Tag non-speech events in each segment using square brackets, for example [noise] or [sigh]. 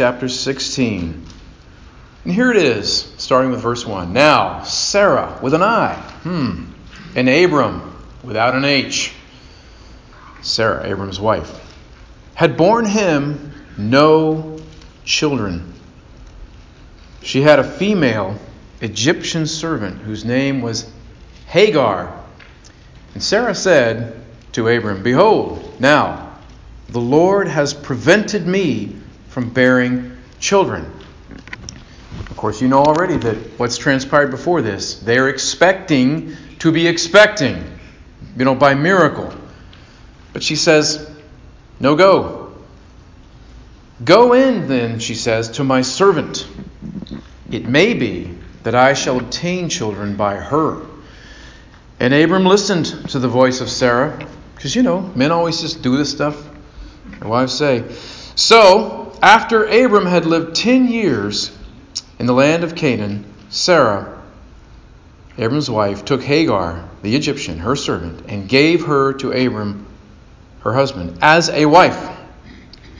Chapter 16. And here it is, starting with verse 1. Now, Sarai with an I, hmm, and Abram without an H, Sarah, Abram's wife, had borne him no children. She had a female Egyptian servant whose name was Hagar. And Sarah said to Abram, Behold, now the Lord has prevented me from bearing children. Of course, you know already that what's transpired before this. They're expecting to be expecting, you know, by miracle. But she says, No go. Go in, then, she says, to my servant. It may be that I shall obtain children by her. And Abram listened to the voice of Sarah, because, you know, men always just do this stuff. Their wives say. So, after Abram had lived ten years in the land of Canaan, Sarah, Abram's wife, took Hagar, the Egyptian, her servant, and gave her to Abram, her husband, as a wife.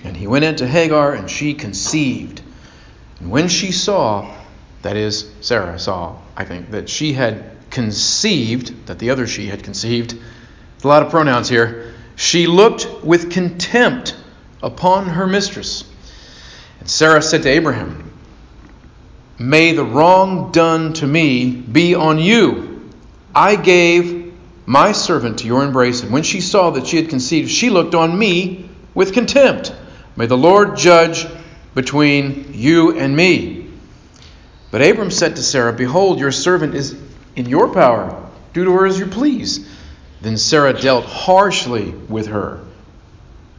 And he went into Hagar, and she conceived. And when she saw, that is, Sarah saw, I think, that she had conceived, that the other she had conceived, a lot of pronouns here, she looked with contempt upon her mistress. And Sarah said to Abraham, May the wrong done to me be on you. I gave my servant to your embrace, and when she saw that she had conceived, she looked on me with contempt. May the Lord judge between you and me. But Abram said to Sarah, Behold, your servant is in your power. Do to her as you please. Then Sarah dealt harshly with her,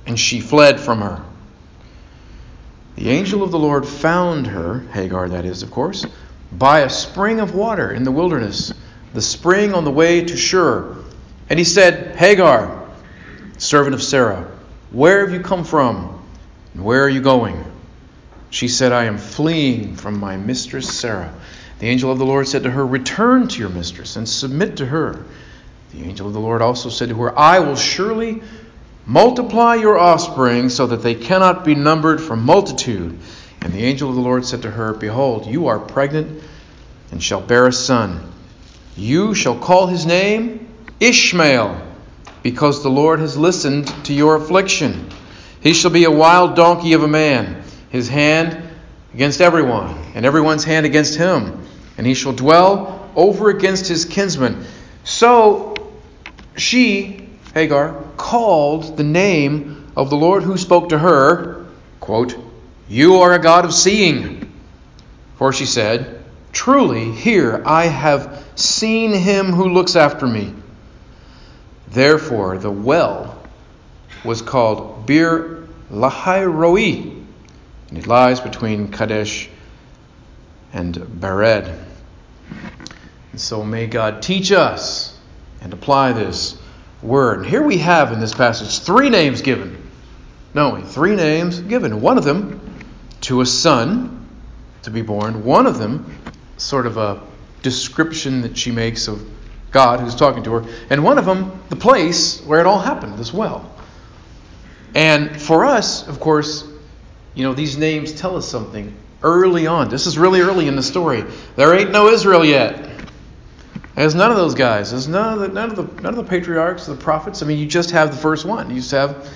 and she fled from her. The angel of the Lord found her, Hagar that is, of course, by a spring of water in the wilderness, the spring on the way to Shur. And he said, Hagar, servant of Sarah, where have you come from? And where are you going? She said, I am fleeing from my mistress Sarah. The angel of the Lord said to her, Return to your mistress and submit to her. The angel of the Lord also said to her, I will surely multiply your offspring so that they cannot be numbered for multitude. And the angel of the Lord said to her, Behold, you are pregnant and shall bear a son. You shall call his name Ishmael, because the Lord has listened to your affliction. He shall be a wild donkey of a man, his hand against everyone, and everyone's hand against him. And he shall dwell over against his kinsmen. So she, Hagar, called the name of the Lord who spoke to her, quote, You are a God of seeing. For she said, Truly, here I have seen him who looks after me. Therefore, the well was called Bir Lahai Roi, and it lies between Kadesh and Bered. And so may God teach us and apply this word. And here we have in this passage three names given. No, three names given. One of them to a son to be born, one of them, sort of a description that she makes of God who's talking to her, and one of them, the place where it all happened as well. And for us, of course, you know, these names tell us something early on. This is really early in the story. There ain't no Israel yet. There's none of those guys. There's none of the none of the none of the patriarchs, the prophets. I mean, you just have the first one. You just have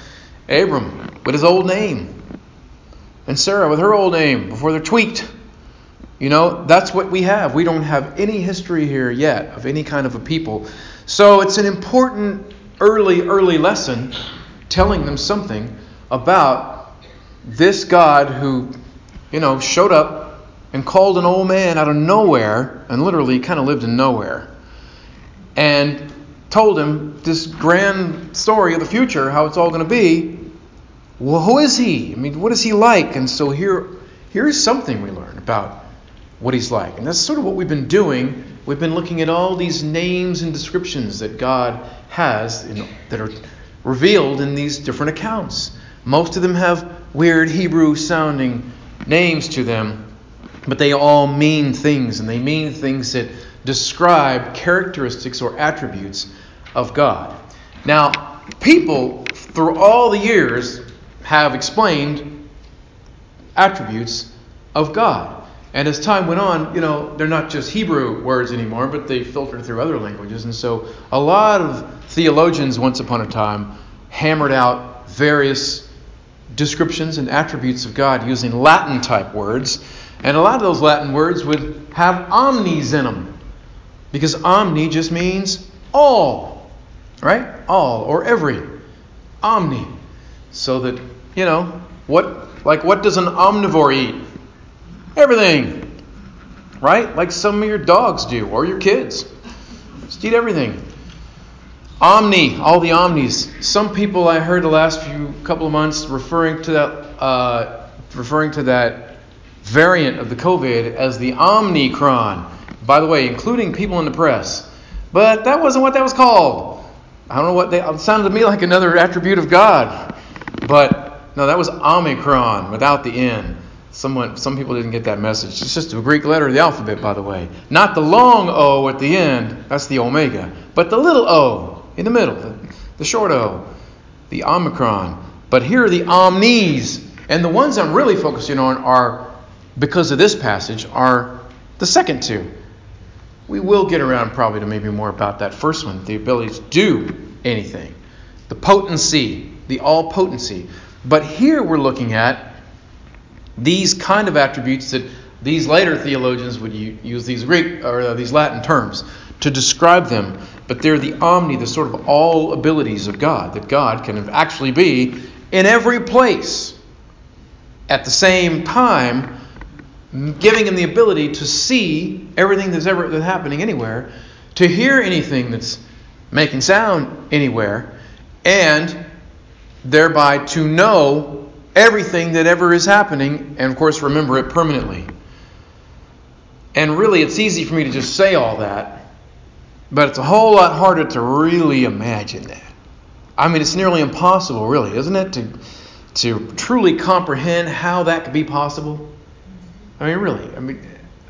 Abram with his old name, and Sarai with her old name before they're tweaked. You know, that's what we have. We don't have any history here yet of any kind of a people. So it's an important early, early lesson telling them something about this God who, you know, showed up and called an old man out of nowhere, and literally kind of lived in nowhere, and told him this grand story of the future, how it's all going to be. Well, who is he? I mean, what is he like? And so here, here's something we learn about what he's like. And that's sort of what we've been doing. We've been looking at all these names and descriptions that God has in, that are revealed in these different accounts. Most of them have weird Hebrew sounding names to them, but they all mean things, and they mean things that describe characteristics or attributes of God. Now, people through all the years have explained attributes of God. And as time went on, you know, they're not just Hebrew words anymore, but they filtered through other languages. And so a lot of theologians, once upon a time, hammered out various descriptions and attributes of God using Latin type words. And a lot of those Latin words would have omnis in them. Because omni just means all, right? All or every. Omni. So that, you know, what like what does an omnivore eat? Everything. Right? Like some of your dogs do, or your kids. Just eat everything. Omni, all the omnis. Some people I heard the last few couple of months referring to that, uh, referring to that variant of the COVID as the Omnicron. By the way, including people in the press. But that wasn't what that was called. I don't know what they. It sounded to me like another attribute of God. But no, that was Omicron without the N. Someone, some people didn't get that message. It's just a Greek letter of the alphabet, by the way. Not the long O at the end, that's the omega, but the little O in the middle, the, the short O, the Omicron. But here are the omnis. And the ones I'm really focusing on are, because of this passage, are the second two. We will get around probably to maybe more about that first one. The ability to do anything, the potency, the all potency. But here we're looking at these kind of attributes that these later theologians would use these Greek or uh, these Latin terms to describe them, but they're the omni, the sort of all abilities of God, that God can actually be in every place at the same time, giving him the ability to see everything that's ever that's happening anywhere, to hear anything that's making sound anywhere, and thereby to know everything that ever is happening, and of course, remember it permanently. And really, it's easy for me to just say all that, but it's a whole lot harder to really imagine that. I mean, it's nearly impossible, really, isn't it, to, to truly comprehend how that could be possible? I mean, really. I mean,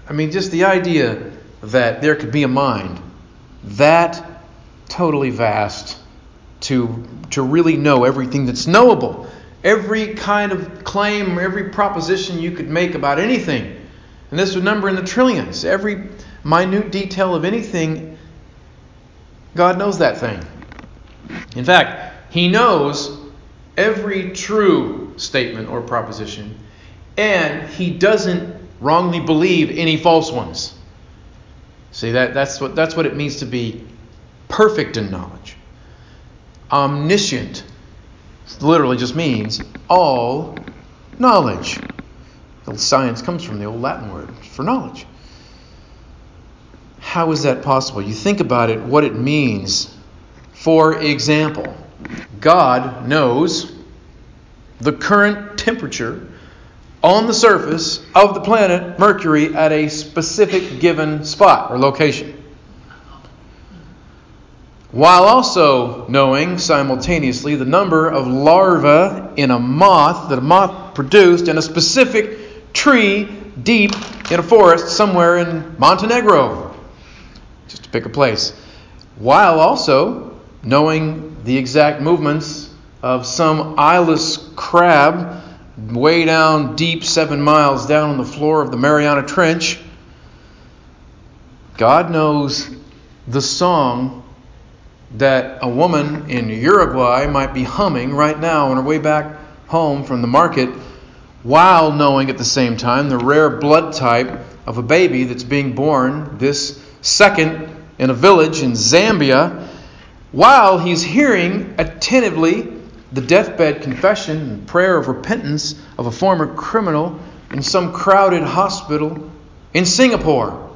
I mean, just the idea that there could be a mind that totally vast to, to really know everything that's knowable every kind of claim, every proposition you could make about anything. And this would number in the trillions. Every minute detail of anything, God knows that thing. In fact, He knows every true statement or proposition, and He doesn't wrongly believe any false ones. See, that, that's, what, that's what it means to be perfect in knowledge, omniscient literally just means all knowledge. Science comes from the old Latin word for knowledge. How is that possible? You think about it, what it means. For example, God knows the current temperature on the surface of the planet Mercury at a specific given spot or location. While also knowing simultaneously the number of larvae in a moth that a moth produced in a specific tree deep in a forest somewhere in Montenegro, just to pick a place, while also knowing the exact movements of some eyeless crab way down deep seven miles down on the floor of the Mariana Trench. God knows the song that a woman in Uruguay might be humming right now on her way back home from the market while knowing at the same time the rare blood type of a baby that's being born this second in a village in Zambia while he's hearing attentively the deathbed confession and prayer of repentance of a former criminal in some crowded hospital in Singapore.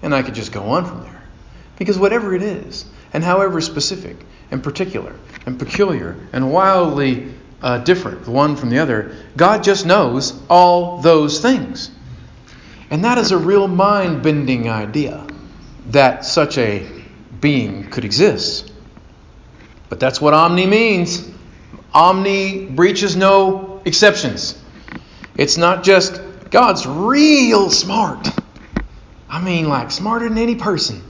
And I could just go on from there. Because whatever it is, and however specific and particular and peculiar and wildly uh, different, the one from the other, God just knows all those things. And that is a real mind bending idea that such a being could exist. But that's what omni means. Omni breaches no exceptions. It's not just God's real smart. I mean, like smarter than any person.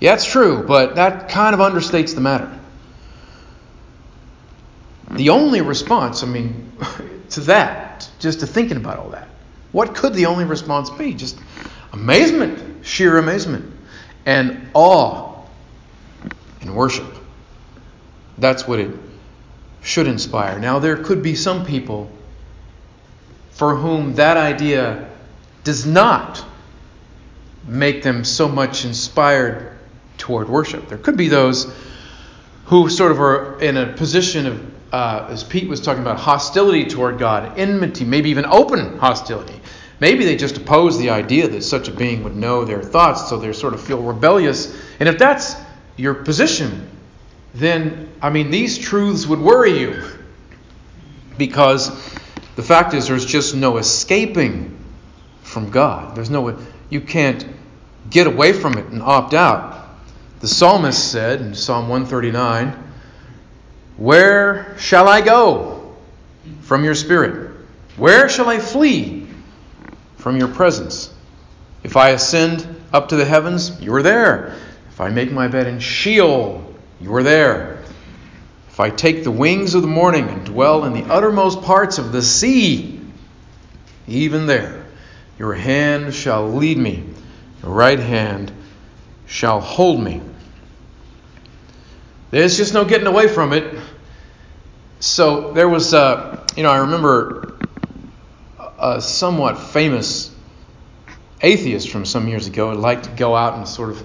Yeah, it's true, but that kind of understates the matter. The only response, I mean, [laughs] to that, just to thinking about all that, What could the only response be? Just amazement, sheer amazement, and awe and worship. That's what it should inspire. Now, there could be some people for whom that idea does not make them so much inspired toward worship. There could be those who sort of are in a position of, uh, as Pete was talking about, hostility toward God, enmity, maybe even open hostility. Maybe they just oppose the idea that such a being would know their thoughts, so they sort of feel rebellious. And if that's your position, then, I mean, these truths would worry you. Because the fact is, there's just no escaping from God. There's no, you can't get away from it and opt out. The psalmist said in Psalm 139, Where shall I go from your spirit? Where shall I flee from your presence? If I ascend up to the heavens, you are there. If I make my bed in Sheol, you are there. If I take the wings of the morning and dwell in the uttermost parts of the sea, even there your hand shall lead me, your right hand shall hold me. There's just no getting away from it. So there was, uh, you know, I remember a somewhat famous atheist from some years ago who liked to go out and sort of,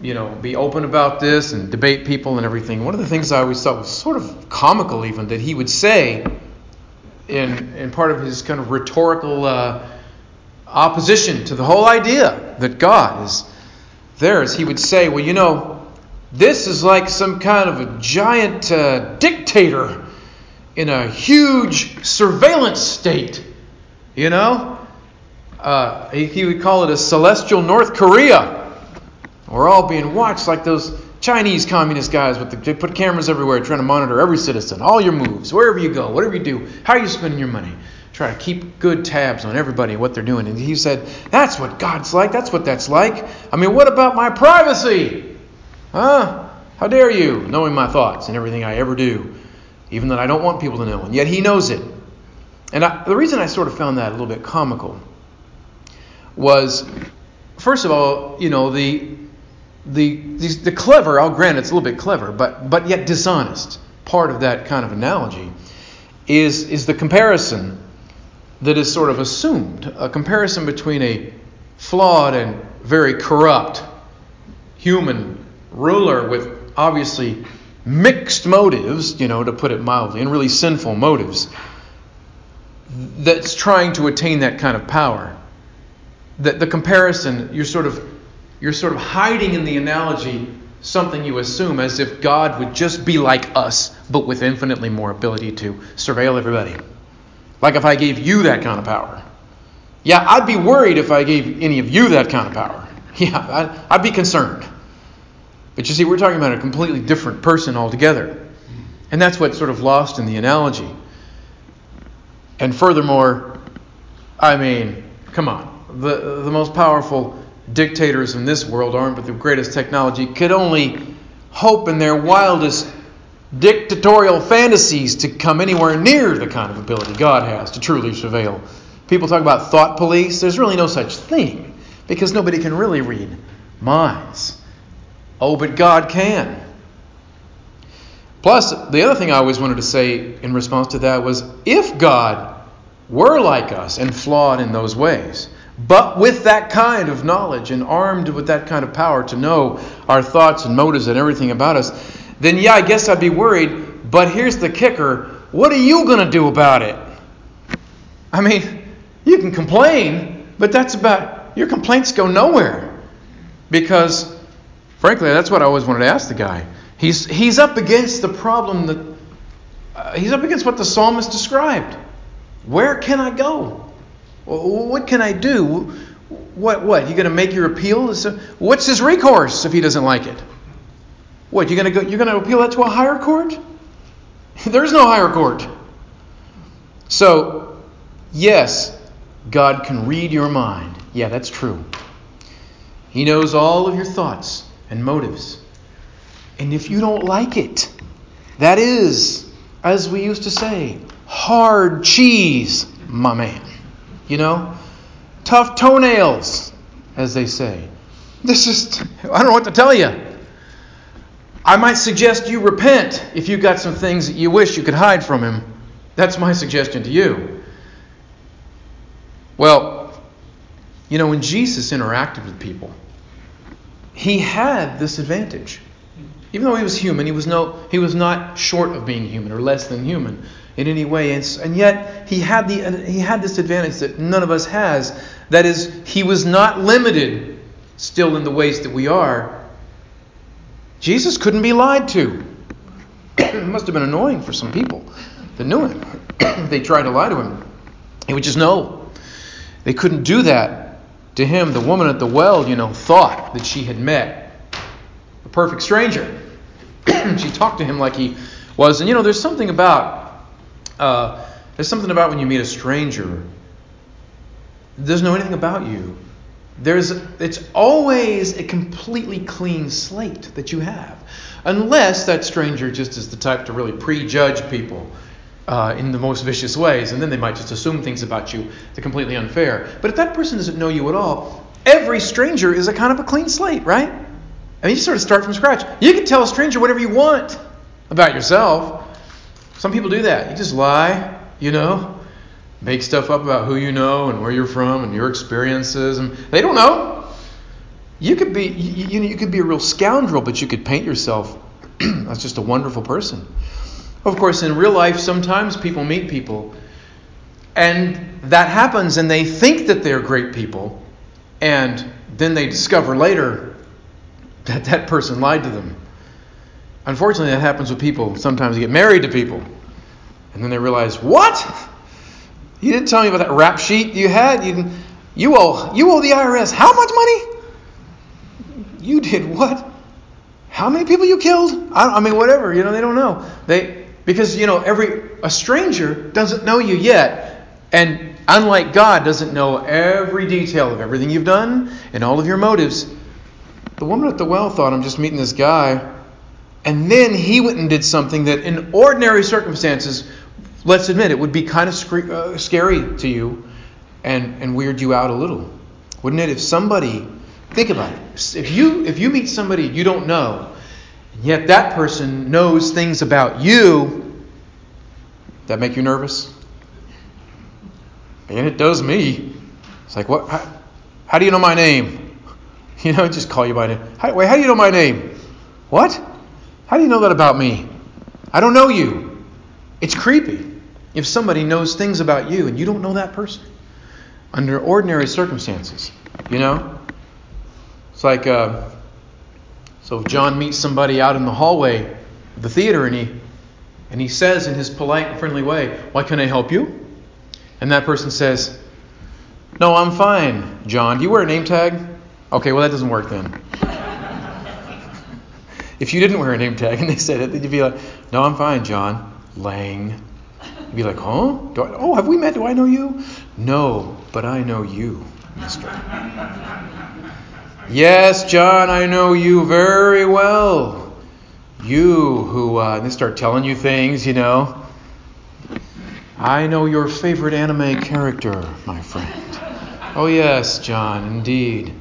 you know, be open about this and debate people and everything. One of the things I always thought was sort of comical, even, that he would say in, in part of his kind of rhetorical uh, opposition to the whole idea that God is there, is he would say, well, you know, this is like some kind of a giant uh, dictator in a huge surveillance state, you know? Uh, he would call it a celestial North Korea. We're all being watched like those Chinese communist guys with the, they put cameras everywhere trying to monitor every citizen, all your moves, wherever you go, whatever you do, how are you spending your money. Try to keep good tabs on everybody what they're doing. And he said, That's what God's like. That's what that's like. I mean, what about my privacy? Huh? How dare you, knowing my thoughts and everything I ever do, even that I don't want people to know, and yet he knows it. And I, the reason I sort of found that a little bit comical was, first of all, you know, the the the, the clever. Oh, I'll grant it's a little bit clever, but but yet dishonest. Part of that kind of analogy is is the comparison that is sort of assumed, a comparison between a flawed and very corrupt human ruler with obviously mixed motives, you know, to put it mildly, and really sinful motives, that's trying to attain that kind of power. That the comparison, you're sort of you're sort of hiding in the analogy something you assume as if God would just be like us, but with infinitely more ability to surveil everybody. Like if I gave you that kind of power. Yeah, I'd be worried if I gave any of you that kind of power. [laughs] Yeah, I'd, I'd be concerned. But you see, we're talking about a completely different person altogether. And that's what's sort of lost in the analogy. And furthermore, I mean, come on. The, the most powerful dictators in this world, armed with the greatest technology, could only hope in their wildest dictatorial fantasies to come anywhere near the kind of ability God has to truly surveil. People talk about thought police. There's really no such thing because nobody can really read minds. Oh, but God can. Plus, the other thing I always wanted to say in response to that was if God were like us and flawed in those ways, but with that kind of knowledge and armed with that kind of power to know our thoughts and motives and everything about us, then yeah, I guess I'd be worried. But here's the kicker what are you going to do about it? I mean, you can complain, but that's about your complaints go nowhere because Frankly, that's what I always wanted to ask the guy. He's, he's up against the problem that, uh, he's up against what the psalmist described. Where can I go? What can I do? What, what? You going to make your appeal? What's his recourse if he doesn't like it? What, you're going to go, you're going to appeal that to a higher court? [laughs] There's no higher court. So, yes, God can read your mind. Yeah, that's true. He knows all of your thoughts and motives. And if you don't like it, that is, as we used to say, hard cheese, my man. You know? Tough toenails, as they say. This is, I don't know what to tell you. I might suggest you repent if you've got some things that you wish you could hide from him. That's my suggestion to you. Well, you know, when Jesus interacted with people, he had this advantage. Even though he was human, he was, no, he was not short of being human or less than human in any way. And, and yet, he had, the, uh, he had this advantage that none of us has. That is, he was not limited still in the ways that we are. Jesus couldn't be lied to. [clears throat] it must have been annoying for some people that knew him. [clears throat] they tried to lie to him. He would just know. They couldn't do that to him. The woman at the well, you know, thought that she had met a perfect stranger. [clears throat] she talked to him like he was. And you know, there's something about uh, there's something about when you meet a stranger. Doesn't know anything about you. There's it's always a completely clean slate that you have, unless that stranger just is the type to really prejudge people. Uh, in the most vicious ways, and then they might just assume things about you that are completely unfair. But if that person doesn't know you at all, every stranger is a kind of a clean slate, right? I mean, you sort of start from scratch. You can tell a stranger whatever you want about yourself. Some people do that. You just lie, you know, make stuff up about who you know and where you're from and your experiences, and they don't know. You could be, you, you, you could be a real scoundrel, but you could paint yourself [clears throat] as just a wonderful person. Of course, in real life, sometimes people meet people, and that happens, and they think that they're great people, and then they discover later that that person lied to them. Unfortunately, that happens with people. Sometimes they get married to people, and then they realize, what? You didn't tell me about that rap sheet you had. You, you owe you owe the IRS how much money? You did what? How many people you killed? I, I mean, whatever. You know, they don't know. They because you know every a stranger doesn't know you yet, and unlike God, doesn't know every detail of everything you've done and all of your motives. The woman at the well thought, I'm just meeting this guy. And then he went and did something that, in ordinary circumstances, let's admit it would be kind of sc- uh, scary to you and, and weird you out a little. Wouldn't it? If somebody, think about it. If you, if you meet somebody you don't know, and yet that person knows things about you, that make you nervous? And it does me. It's like, what? How, how do you know my name? [laughs] You know, just call you by name. How, wait, how do you know my name? What? How do you know that about me? I don't know you. It's creepy if somebody knows things about you and you don't know that person under ordinary circumstances. You know? It's like, uh, so if John meets somebody out in the hallway of the theater and he, and he says in his polite and friendly way, Why can I help you? And that person says, No, I'm fine, John. Do you wear a name tag? Okay, well, that doesn't work then. If you didn't wear a name tag and they said it, then you'd be like, no, I'm fine, John. Lang. You'd be like, huh? I, oh, have we met? Do I know you? No, but I know you, mister. yes, John, I know you very well. You who, uh, they start telling you things, you know. I know your favorite anime character, my friend. Oh, yes, John, indeed.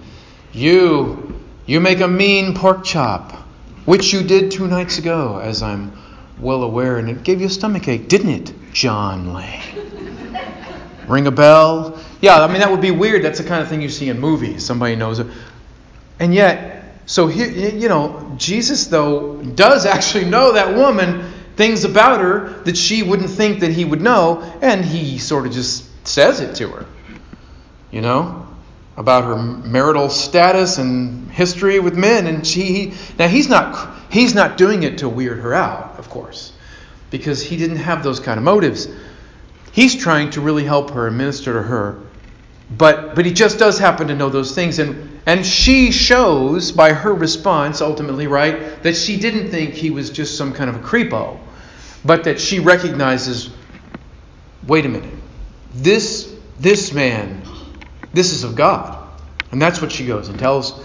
You, you make a mean pork chop, which you did two nights ago, as I'm well aware, and it gave you a stomach ache, didn't it, John Lay? Ring a bell? Yeah, I mean, that would be weird. That's the kind of thing you see in movies. Somebody knows it. And yet, so here, you know, Jesus, though, does actually know that woman things about her that she wouldn't think that he would know, and he sort of just says it to her. You know? About her marital status and history with men and she now he's not he's not doing it to weird her out of course because he didn't have those kind of motives. He's trying to really help her and minister to her but but he just does happen to know those things and and she shows by her response ultimately right that she didn't think he was just some kind of a creepo but that she recognizes wait a minute this this man this is of God. And that's what she goes and tells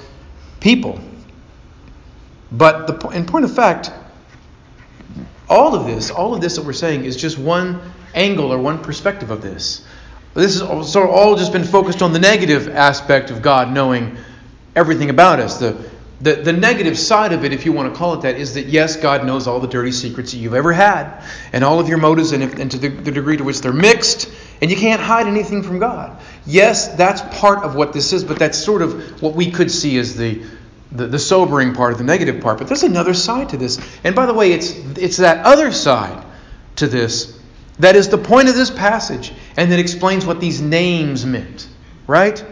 people. But the, in point of fact, all of this, all of this that we're saying is just one angle or one perspective of this. This has sort of all just been focused on the negative aspect of God knowing everything about us. The, the, the negative side of it, if you want to call it that, is that yes, God knows all the dirty secrets that you've ever had and all of your motives and, if, and to the, the degree to which they're mixed, and you can't hide anything from God. Yes, that's part of what this is, but that's sort of what we could see as the, the, the sobering part of the negative part. But there's another side to this. And by the way, it's, it's that other side to this that is the point of this passage and that explains what these names meant, right?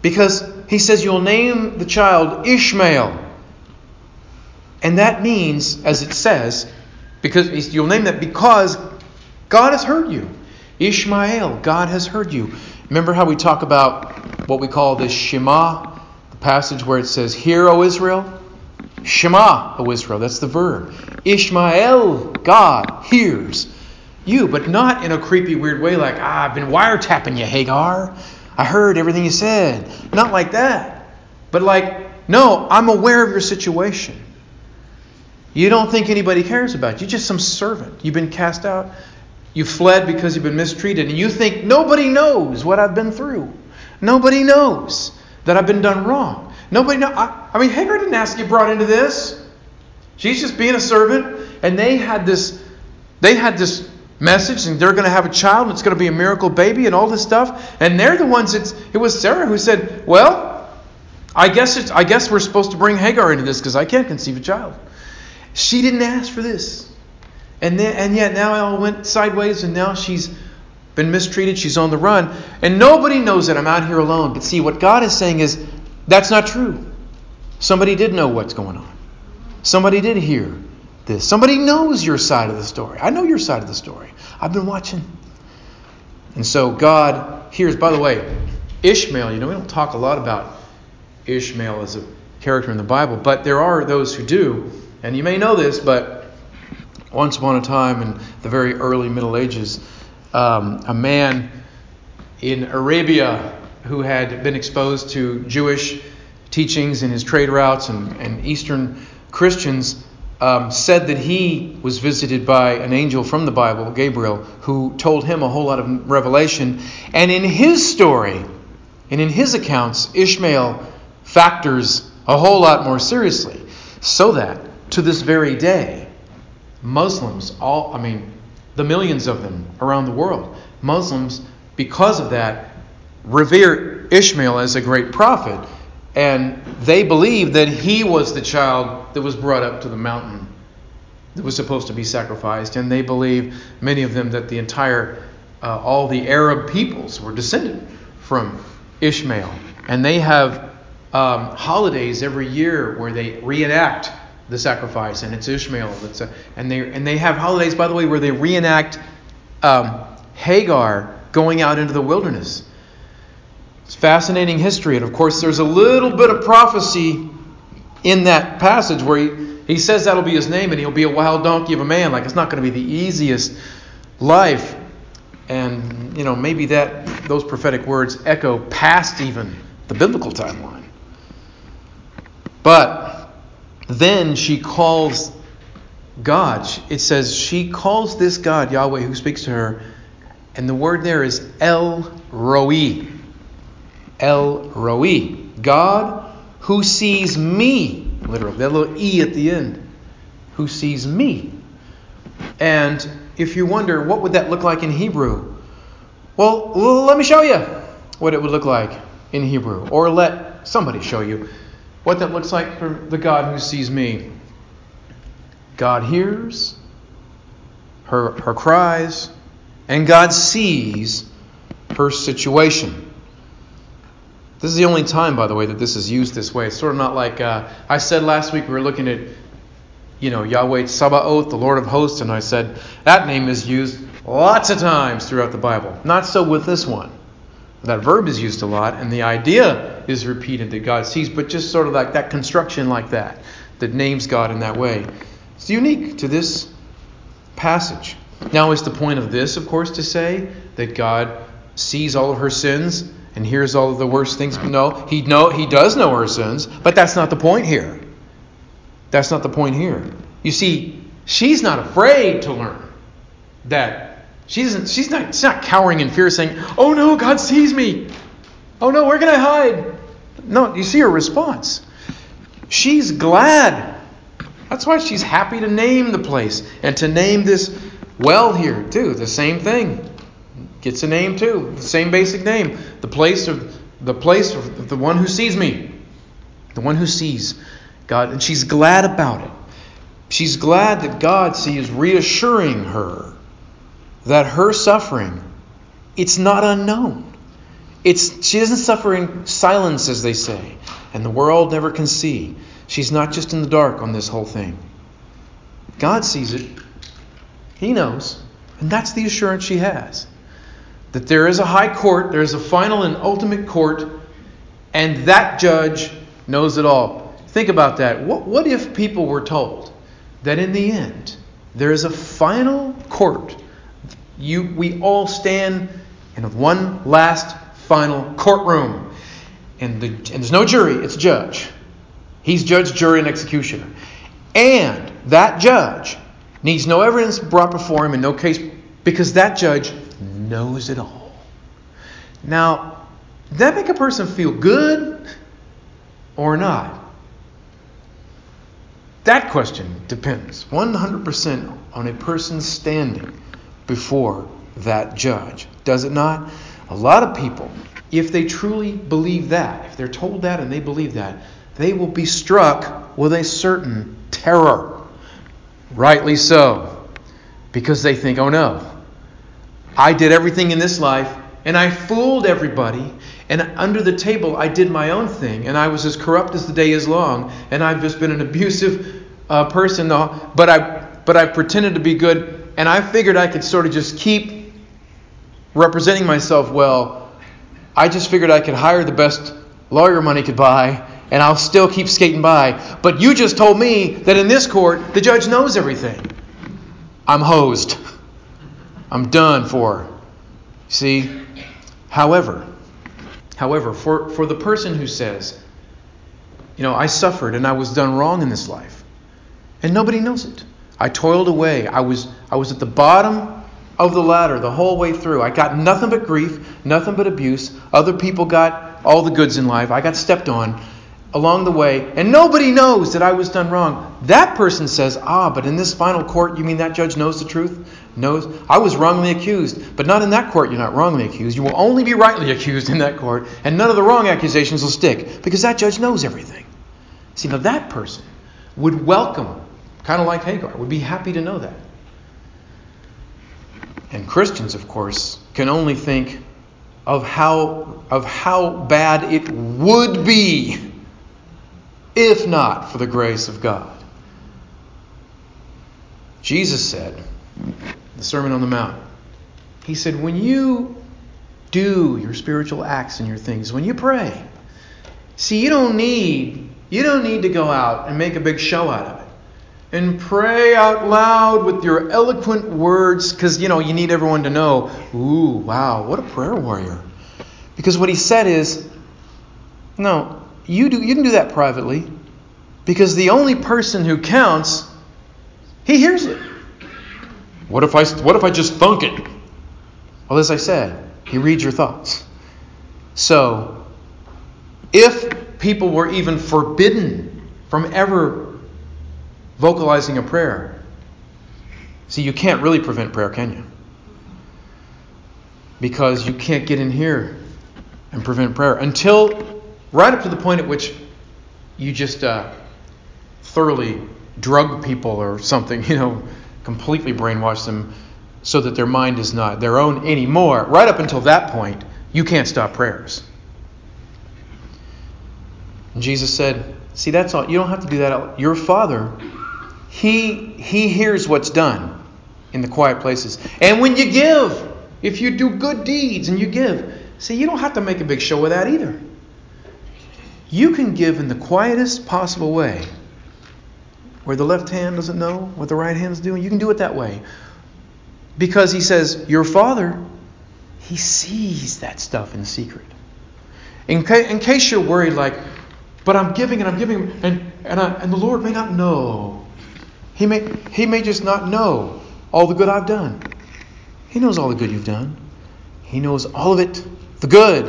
Because he says, You'll name the child Ishmael. And that means, as it says, because you'll name that because God has heard you. Ishmael, God has heard you. Remember how we talk about what we call this Shema, the passage where it says, Hear, O Israel? Shema, O Israel, that's the verb. Ishmael, God, hears you, but not in a creepy, weird way like, ah, I've been wiretapping you, Hagar. I heard everything you said. Not like that. But like, no, I'm aware of your situation. You don't think anybody cares about you. You're just some servant. You've been cast out. You fled because you've been mistreated. And you think nobody knows what I've been through. Nobody knows that I've been done wrong. Nobody know. I, I mean, Hagar didn't ask to brought into this. She's just being a servant. And they had this, they had this message, and they're going to have a child, and it's going to be a miracle baby, and all this stuff. And they're the ones. It's, it was Sarah who said, "Well, I guess it's, I guess we're supposed to bring Hagar into this because I can't conceive a child." She didn't ask for this, and then, and yet now it all went sideways, and now she's been mistreated. She's on the run, and nobody knows that I'm out here alone. But see, what God is saying is that's not true. Somebody did know what's going on. Somebody did hear this. Somebody knows your side of the story. I know your side of the story. I've been watching. And so God hears, by the way, Ishmael, you know, we don't talk a lot about Ishmael as a character in the Bible, but there are those who do. And you may know this, but once upon a time in the very early Middle Ages, um, a man in Arabia who had been exposed to Jewish teachings in his trade routes and, and Eastern Christians um, said that he was visited by an angel from the Bible, Gabriel, who told him a whole lot of revelation. And in his story, and in his accounts, Ishmael factors a whole lot more seriously. So that to this very day, Muslims, all I mean, the millions of them around the world, Muslims, because of that, revere Ishmael as a great prophet and they believe that he was the child that was brought up to the mountain that was supposed to be sacrificed. And they believe, many of them, that the entire, uh, all the Arab peoples were descended from Ishmael. And they have um, holidays every year where they reenact the sacrifice, and it's Ishmael. That's a, and, they, and they have holidays, by the way, where they reenact um, Hagar going out into the wilderness it's fascinating history. And of course, there's a little bit of prophecy in that passage where he, he says that'll be his name and he'll be a wild donkey of a man. Like it's not going to be the easiest life. And, you know, maybe that those prophetic words echo past even the biblical timeline. But then she calls God. It says she calls this God, Yahweh, who speaks to her, and the word there is El Roi. El Roi, God who sees me, literally, that little E at the end, who sees me. And if you wonder, what would that look like in Hebrew? Well, let me show you what it would look like in Hebrew, or let somebody show you what that looks like for the God who sees me. God hears her, her cries, and God sees her situation. This is the only time, by the way, that this is used this way. It's sort of not like uh, I said last week. We were looking at, you know, Yahweh Sabaoth, the Lord of Hosts, and I said that name is used lots of times throughout the Bible. Not so with this one. That verb is used a lot, and the idea is repeated that God sees, but just sort of like that construction, like that, that names God in that way. It's unique to this passage. Now, is the point of this, of course, to say that God sees all of her sins and hears all of the worst things. No, he know he does know her sins, but that's not the point here. That's not the point here. You see, she's not afraid to learn that She isn't, she's, not, she's not cowering in fear saying, Oh no, God sees me. Oh no, where can I hide? No, you see her response. She's glad. That's why she's happy to name the place and to name this well here, too. The same thing. Gets a name, too. The same basic name. The place of the place of the one who sees me. The one who sees God. And she's glad about it. She's glad that God, sees, reassuring her that her suffering, it's not unknown. It's, she doesn't suffer in silence, as they say, and the world never can see. She's not just in the dark on this whole thing. God sees it. He knows. And that's the assurance she has. That there is a high court, there is a final and ultimate court, and that judge knows it all. Think about that. What, what if people were told that in the end, there is a final court you, we all stand in one last final courtroom. And, the, and there's no jury, it's judge. He's judge, jury, and executioner. And that judge needs no evidence brought before him in no case because that judge knows it all. Now, does that make a person feel good or not? That question depends 100% on a person's standing before that judge. Does it not? A lot of people, if they truly believe that, if they're told that and they believe that, they will be struck with a certain terror. Rightly so. Because they think, oh no, I did everything in this life and I fooled everybody. And under the table, I did my own thing, and I was as corrupt as the day is long, and I've just been an abusive uh, person, but I but I pretended to be good and I figured I could sort of just keep representing myself well. I just figured I could hire the best lawyer money could buy, and I'll still keep skating by. But you just told me that in this court, the judge knows everything. I'm hosed. I'm done for. See? However, however, for, for the person who says, you know, I suffered and I was done wrong in this life, and nobody knows it. I toiled away. I was, I was at the bottom of the ladder the whole way through. I got nothing but grief, nothing but abuse. Other people got all the goods in life. I got stepped on along the way, and nobody knows that I was done wrong. That person says, Ah, but in this final court, you mean that judge knows the truth? Knows I was wrongly accused, but not in that court. You're not wrongly accused. You will only be rightly [laughs] accused in that court, and none of the wrong accusations will stick because that judge knows everything. See, now that person would welcome Kind of like Hagar. Would be happy to know that. And Christians, of course, can only think of how, of how bad it would be if not for the grace of God. Jesus said, the Sermon on the Mount, He said, when you do your spiritual acts and your things, when you pray, see, you don't need, you don't need to go out and make a big show out of it and pray out loud with your eloquent words because, you know, you need everyone to know, ooh, wow, what a prayer warrior. Because what he said is, no, you, do, you can do that privately because the only person who counts, he hears it. What if I, what if I just thunk it? Well, as I said, he reads your thoughts. So, if people were even forbidden from ever vocalizing a prayer. See, you can't really prevent prayer, can you? Because you can't get in here and prevent prayer until right up to the point at which you just uh, thoroughly drug people or something, [laughs] you know, completely brainwash them so that their mind is not their own anymore. Right up until that point, you can't stop prayers. And Jesus said, See, that's all. You don't have to do that. Your Father he, he hears what's done in the quiet places. And when you give, if you do good deeds and you give, see, you don't have to make a big show of that either. You can give in the quietest possible way, where the left hand doesn't know what the right hand is doing. You can do it that way. Because he says, Your Father, he sees that stuff in secret. In, ca- in case you're worried, like, but I'm giving and I'm giving, and, and, I, and the Lord may not know. He may, he may just not know all the good I've done. He knows all the good you've done. He knows all of it the good,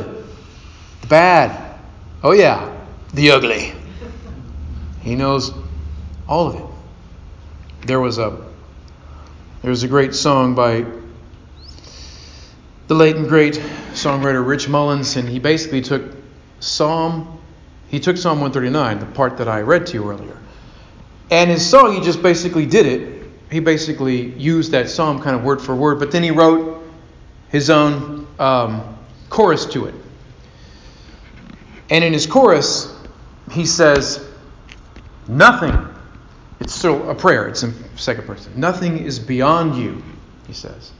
the bad, oh yeah, the ugly. He knows all of it. There was a there was a great song by the late and great songwriter Rich Mullins, and he basically took Psalm he took Psalm 139, the part that I read to you earlier. And his song, he just basically did it. He basically used that psalm kind of word for word, but then he wrote his own um, chorus to it. And in his chorus, he says, Nothing, it's still a prayer, it's in second person. Nothing is beyond you, he says.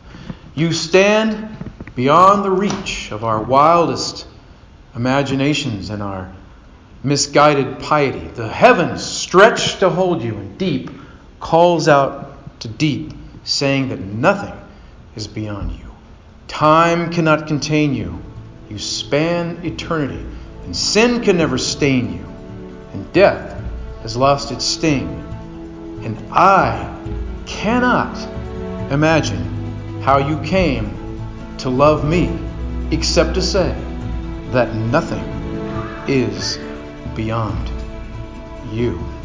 You stand beyond the reach of our wildest imaginations and our misguided piety. The heavens stretch to hold you, and deep calls out to deep, saying that nothing is beyond you. Time cannot contain you. You span eternity, and sin can never stain you, and death has lost its sting. And I cannot imagine how you came to love me except to say that nothing is beyond you.